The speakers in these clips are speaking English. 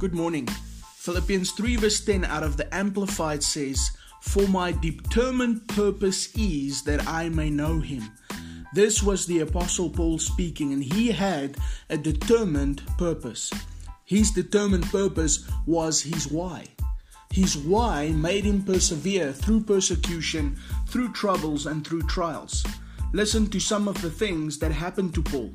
Good morning. Philippians 3 verse 10 out of the Amplified says, For my determined purpose is that I may know him. This was the Apostle Paul speaking, and he had a determined purpose. His determined purpose was his why. His why made him persevere through persecution, through troubles, and through trials. Listen to some of the things that happened to Paul.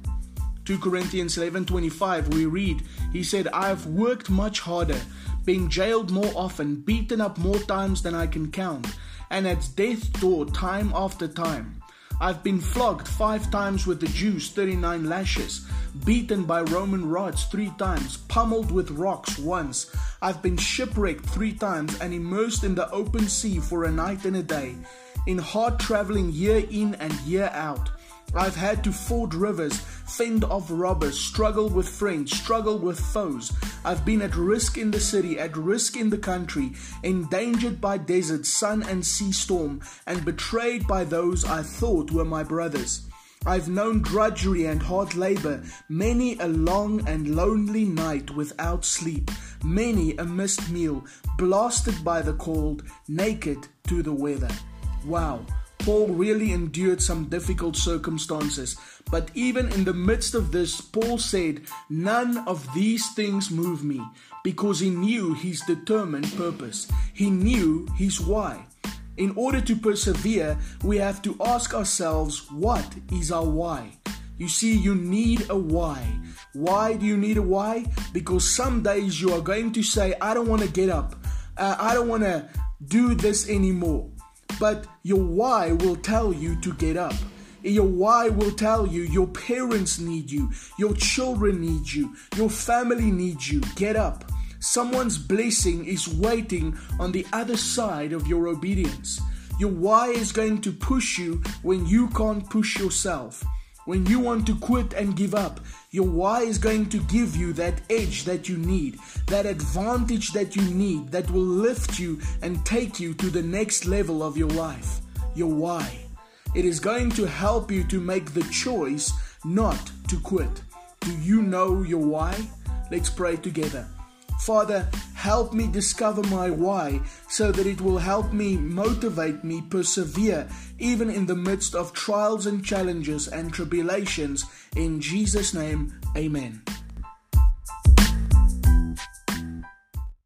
2 Corinthians 11:25 we read he said I have worked much harder been jailed more often beaten up more times than I can count and at death's door time after time. I've been flogged 5 times with the Jews 39 lashes beaten by Roman rods 3 times pummeled with rocks once. I've been shipwrecked 3 times and immersed in the open sea for a night and a day in hard traveling year in and year out I've had to ford rivers, fend off robbers, struggle with friends, struggle with foes. I've been at risk in the city, at risk in the country, endangered by desert, sun, and sea storm, and betrayed by those I thought were my brothers. I've known drudgery and hard labor, many a long and lonely night without sleep, many a missed meal, blasted by the cold, naked to the weather. Wow. Paul really endured some difficult circumstances, but even in the midst of this, Paul said, None of these things move me, because he knew his determined purpose. He knew his why. In order to persevere, we have to ask ourselves, What is our why? You see, you need a why. Why do you need a why? Because some days you are going to say, I don't want to get up. Uh, I don't want to do this anymore. But your why will tell you to get up. Your why will tell you your parents need you, your children need you, your family needs you. Get up. Someone's blessing is waiting on the other side of your obedience. Your why is going to push you when you can't push yourself. When you want to quit and give up, your why is going to give you that edge that you need, that advantage that you need that will lift you and take you to the next level of your life. Your why. It is going to help you to make the choice not to quit. Do you know your why? Let's pray together. Father, help me discover my why so that it will help me motivate me persevere even in the midst of trials and challenges and tribulations. In Jesus' name, amen.